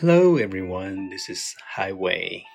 Hello, everyone. This is Highway.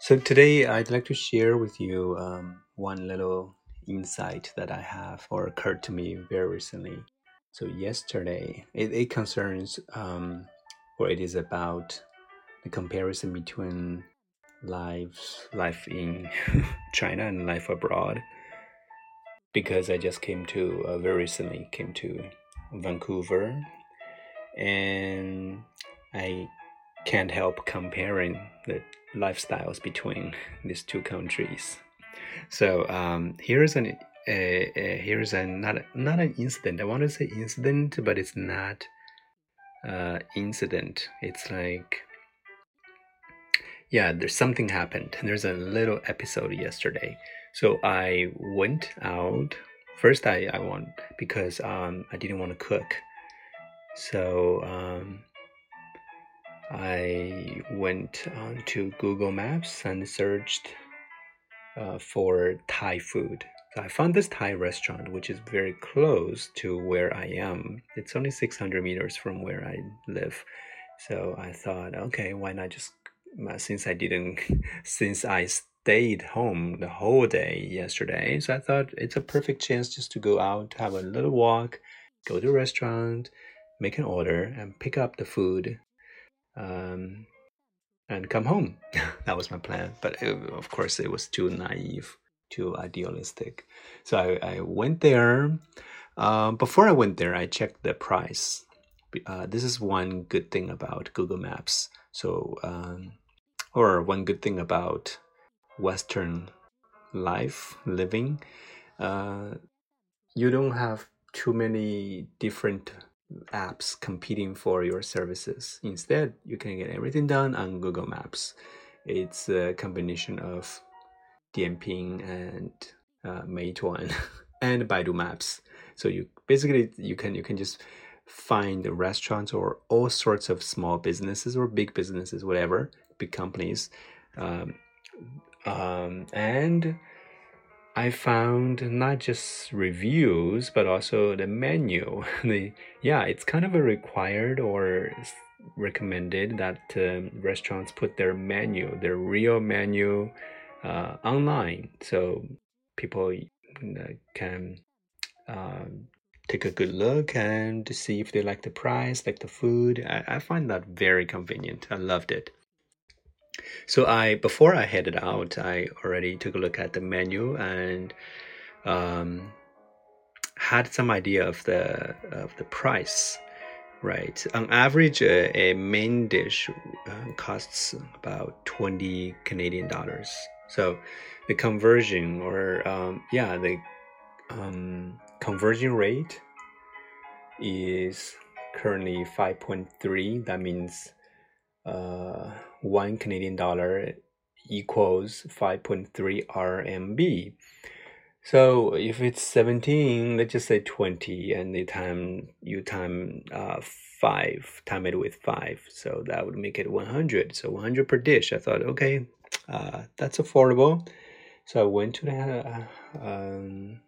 So, today I'd like to share with you um, one little insight that I have or occurred to me very recently. So, yesterday, it, it concerns um, or it is about the comparison between lives, life in China and life abroad. Because I just came to, uh, very recently, came to Vancouver and I can't help comparing the lifestyles between these two countries. So um, here's an uh, uh, here's a not not an incident. I want to say incident, but it's not uh, incident. It's like yeah, there's something happened. There's a little episode yesterday. So I went out first. I I want because um, I didn't want to cook. So um, I went on to Google Maps and searched uh, for Thai food. So I found this Thai restaurant, which is very close to where I am. It's only 600 meters from where I live. So I thought, okay, why not just, uh, since I didn't, since I stayed home the whole day yesterday, so I thought it's a perfect chance just to go out, have a little walk, go to a restaurant, make an order, and pick up the food um, and come home. that was my plan. But it, of course, it was too naive, too idealistic. So I, I went there. Um, before I went there, I checked the price. Uh, this is one good thing about Google Maps. So, um, or one good thing about Western life living. Uh, you don't have too many different apps competing for your services. Instead, you can get everything done on Google Maps. It's a combination of Dianping and uh, Meituan and Baidu Maps. So you basically you can you can just find restaurants or all sorts of small businesses or big businesses, whatever, big companies, um, um, and I found not just reviews but also the menu. the yeah, it's kind of a required or recommended that um, restaurants put their menu, their real menu, uh, online, so people can um, take a good look and see if they like the price, like the food. I, I find that very convenient. I loved it. So I before I headed out, I already took a look at the menu and um, had some idea of the of the price. Right, on average, uh, a main dish uh, costs about twenty Canadian dollars. So the conversion, or um, yeah, the um, conversion rate is currently five point three. That means uh, one Canadian dollar equals 5.3 RMB. So if it's 17, let's just say 20, and the time you time uh, 5, time it with 5. So that would make it 100. So 100 per dish. I thought, okay, uh, that's affordable. So I went to the uh, um,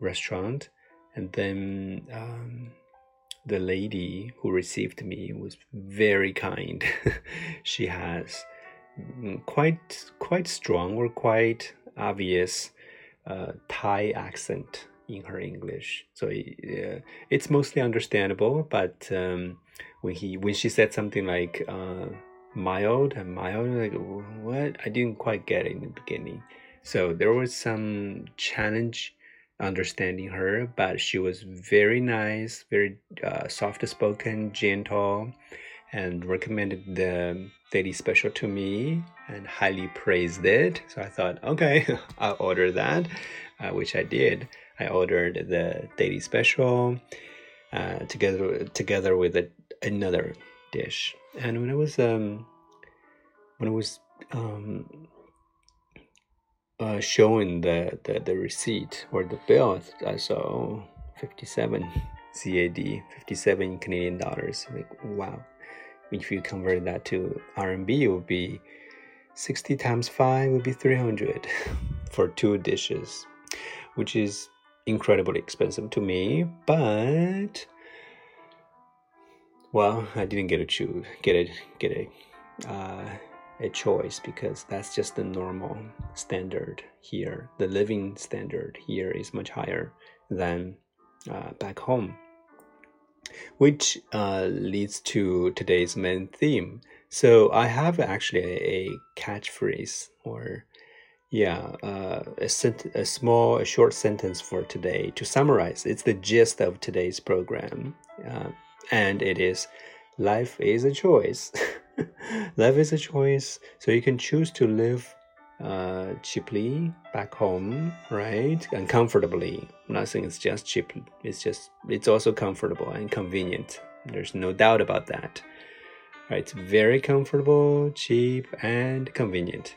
restaurant and then um, the lady who received me was very kind. she has mm, quite quite strong or quite obvious uh, Thai accent in her English, so uh, it's mostly understandable. But um, when he when she said something like uh, mild and mild, like what I didn't quite get it in the beginning. So there was some challenge understanding her, but she was very nice, very uh, soft spoken, gentle, and recommended the daily special to me and highly praised it. So I thought, okay, I'll order that, uh, which I did. I ordered the daily special uh, together together with a, another dish. And when I was um, when I was um, uh, showing the, the, the receipt or the bill, I saw 57 CAD, 57 Canadian dollars. Like, wow. If you convert that to RMB, it would be 60 times 5 would be 300 for two dishes, which is incredibly expensive to me. But well, I didn't get a choose, get it, get it. uh, a choice because that's just the normal standard here. The living standard here is much higher than uh, back home, which uh, leads to today's main theme. So I have actually a, catchphrase or yeah, uh, a, sent- a small, a short sentence for today to summarize. It's the gist of today's program, uh, and it is: life is a choice. life is a choice, so you can choose to live uh, cheaply back home, right, and comfortably. Nothing is just cheap. It's just it's also comfortable and convenient. There's no doubt about that. Right, it's very comfortable, cheap, and convenient.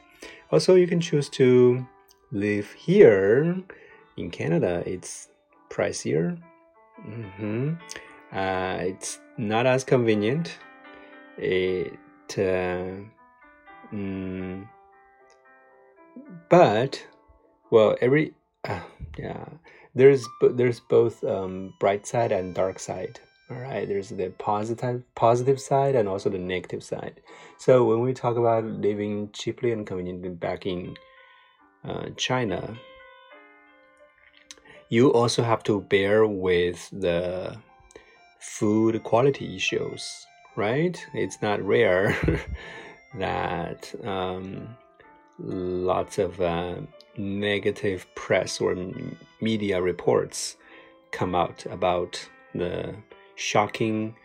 Also, you can choose to live here in Canada. It's pricier. Mm -hmm. uh, it's not as convenient. It, mm, but well, every uh, yeah, there's there's both um, bright side and dark side all right? There's the positive positive side and also the negative side. So when we talk about living cheaply and conveniently back in uh, china you also have to bear with the food quality issues right it's not rare that um, lots of uh, negative press or media reports come out about the shocking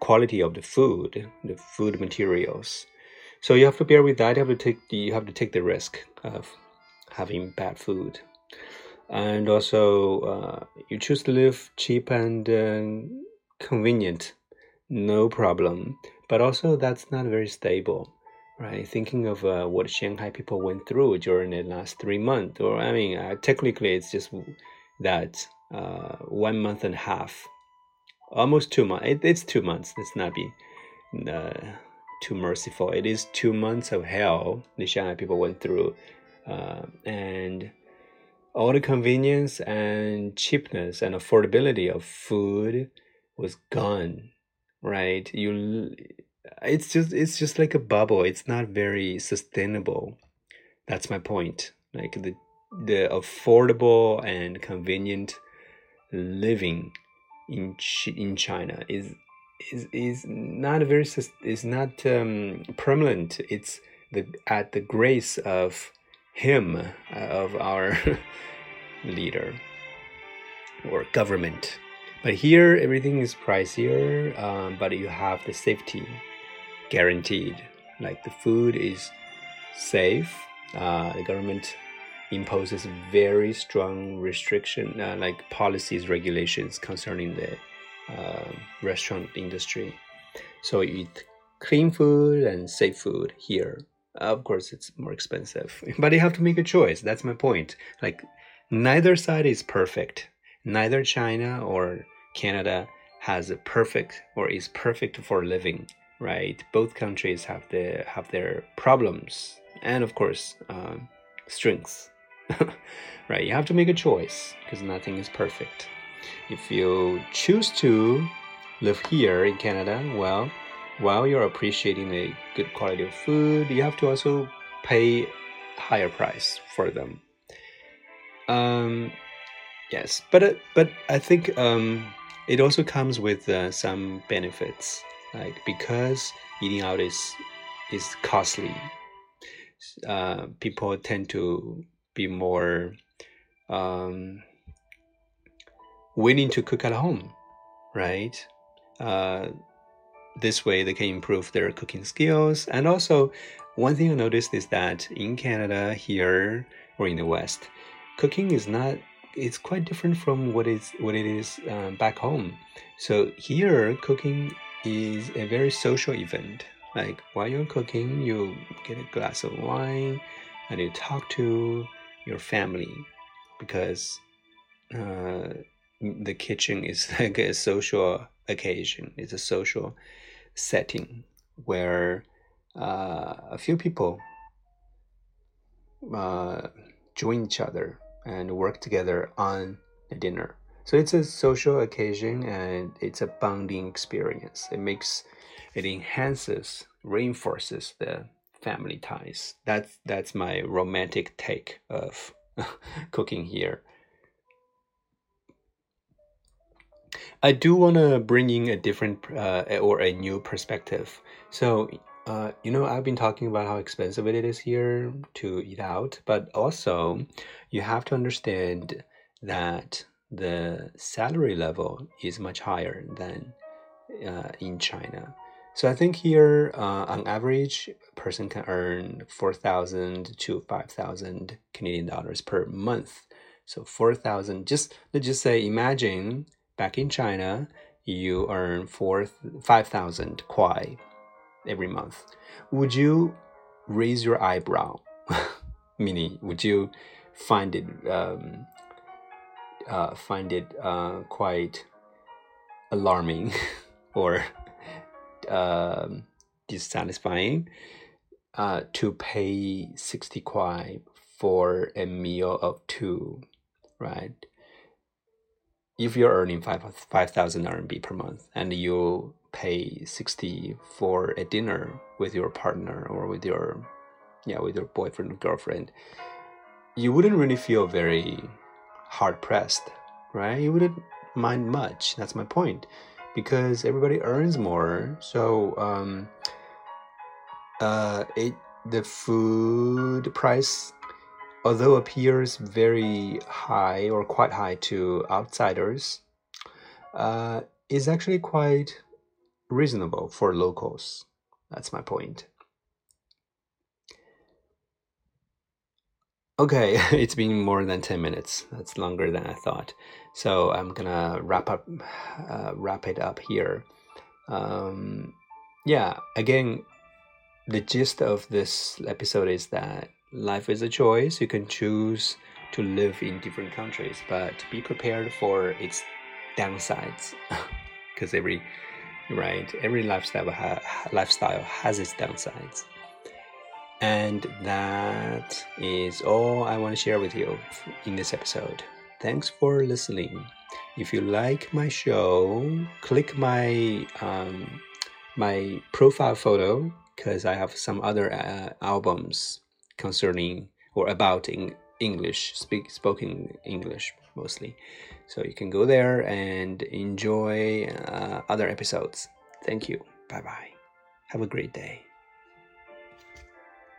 quality of the food, the food materials. So you have to bear with that. You have to take you have to take the risk of having bad food, and also uh, you choose to live cheap and uh, convenient, no problem. But also that's not very stable, right? Thinking of uh, what Shanghai people went through during the last three months, or I mean, uh, technically it's just that uh, one month and a half almost two months. It, it's two months. Let's not be uh, too merciful. It is two months of hell the Shanghai people went through, uh, and all the convenience and cheapness and affordability of food was gone. Right? You, it's just it's just like a bubble. It's not very sustainable. That's my point. Like the the affordable and convenient living in in China is is is not very is not um, permanent. It's the at the grace of him uh, of our leader or government. But here everything is pricier, um, but you have the safety guaranteed. Like the food is safe. Uh, the government imposes very strong restriction, uh, like policies, regulations concerning the uh, restaurant industry. So you eat clean food and safe food here. Of course, it's more expensive, but you have to make a choice. That's my point. Like, neither side is perfect. Neither China or Canada has a perfect or is perfect for living. Right? Both countries have the have their problems and, of course, uh, strengths. right? You have to make a choice because nothing is perfect. If you choose to live here in Canada, well, while you're appreciating the good quality of food, you have to also pay higher price for them. Um, yes, but uh, but I think um, it also comes with uh, some benefits, like because eating out is is costly. Uh, people tend to be more um, willing to cook at home, right? Uh, this way they can improve their cooking skills. And also, one thing I noticed is that in Canada, here or in the West, cooking is not it's quite different from what is what it is um, back home. So here, cooking is a very social event. Like while you're cooking, you get a glass of wine and you talk to your family because uh, the kitchen is like a social occasion it's a social setting where uh, a few people uh, join each other and work together on the dinner So it's a social occasion and it's a bonding experience. It makes, it enhances, reinforces the family ties. That's that's my romantic take of cooking here. I do want to bring in a different uh, or a new perspective. So, uh, you know, I've been talking about how expensive it is here to eat out, but also you have to understand that the salary level is much higher than uh, in China. So I think here, uh, on average, a person can earn four thousand to five thousand Canadian dollars per month. So four thousand. Just let's just say, imagine back in China, you earn four five thousand kuai every month. Would you raise your eyebrow? Meaning, would you find it um, uh, find it uh, quite alarming or um, dissatisfying uh, to pay 60 kuai for a meal of two, right? If you're earning five 5,000 RMB per month and you pay 60 for a dinner with your partner or with your yeah with your boyfriend or girlfriend you wouldn't really feel very hard pressed, right? You wouldn't mind much. That's my point, because everybody earns more. So, um, uh, it the food price, although appears very high or quite high to outsiders, uh, is actually quite reasonable for locals. That's my point. Okay, it's been more than 10 minutes. That's longer than I thought. So I'm gonna wrap up, uh, wrap it up here. Um, yeah, again, the gist of this episode is that life is a choice. You can choose to live in different countries, but be prepared for its downsides, because every right every lifestyle ha- lifestyle has its downsides. And that is all I want to share with you in this episode. Thanks for listening. If you like my show, click my um, my profile photo because I have some other uh, albums concerning or about in English, speak spoken English mostly. So you can go there and enjoy uh, other episodes. Thank you. Bye bye. Have a great day.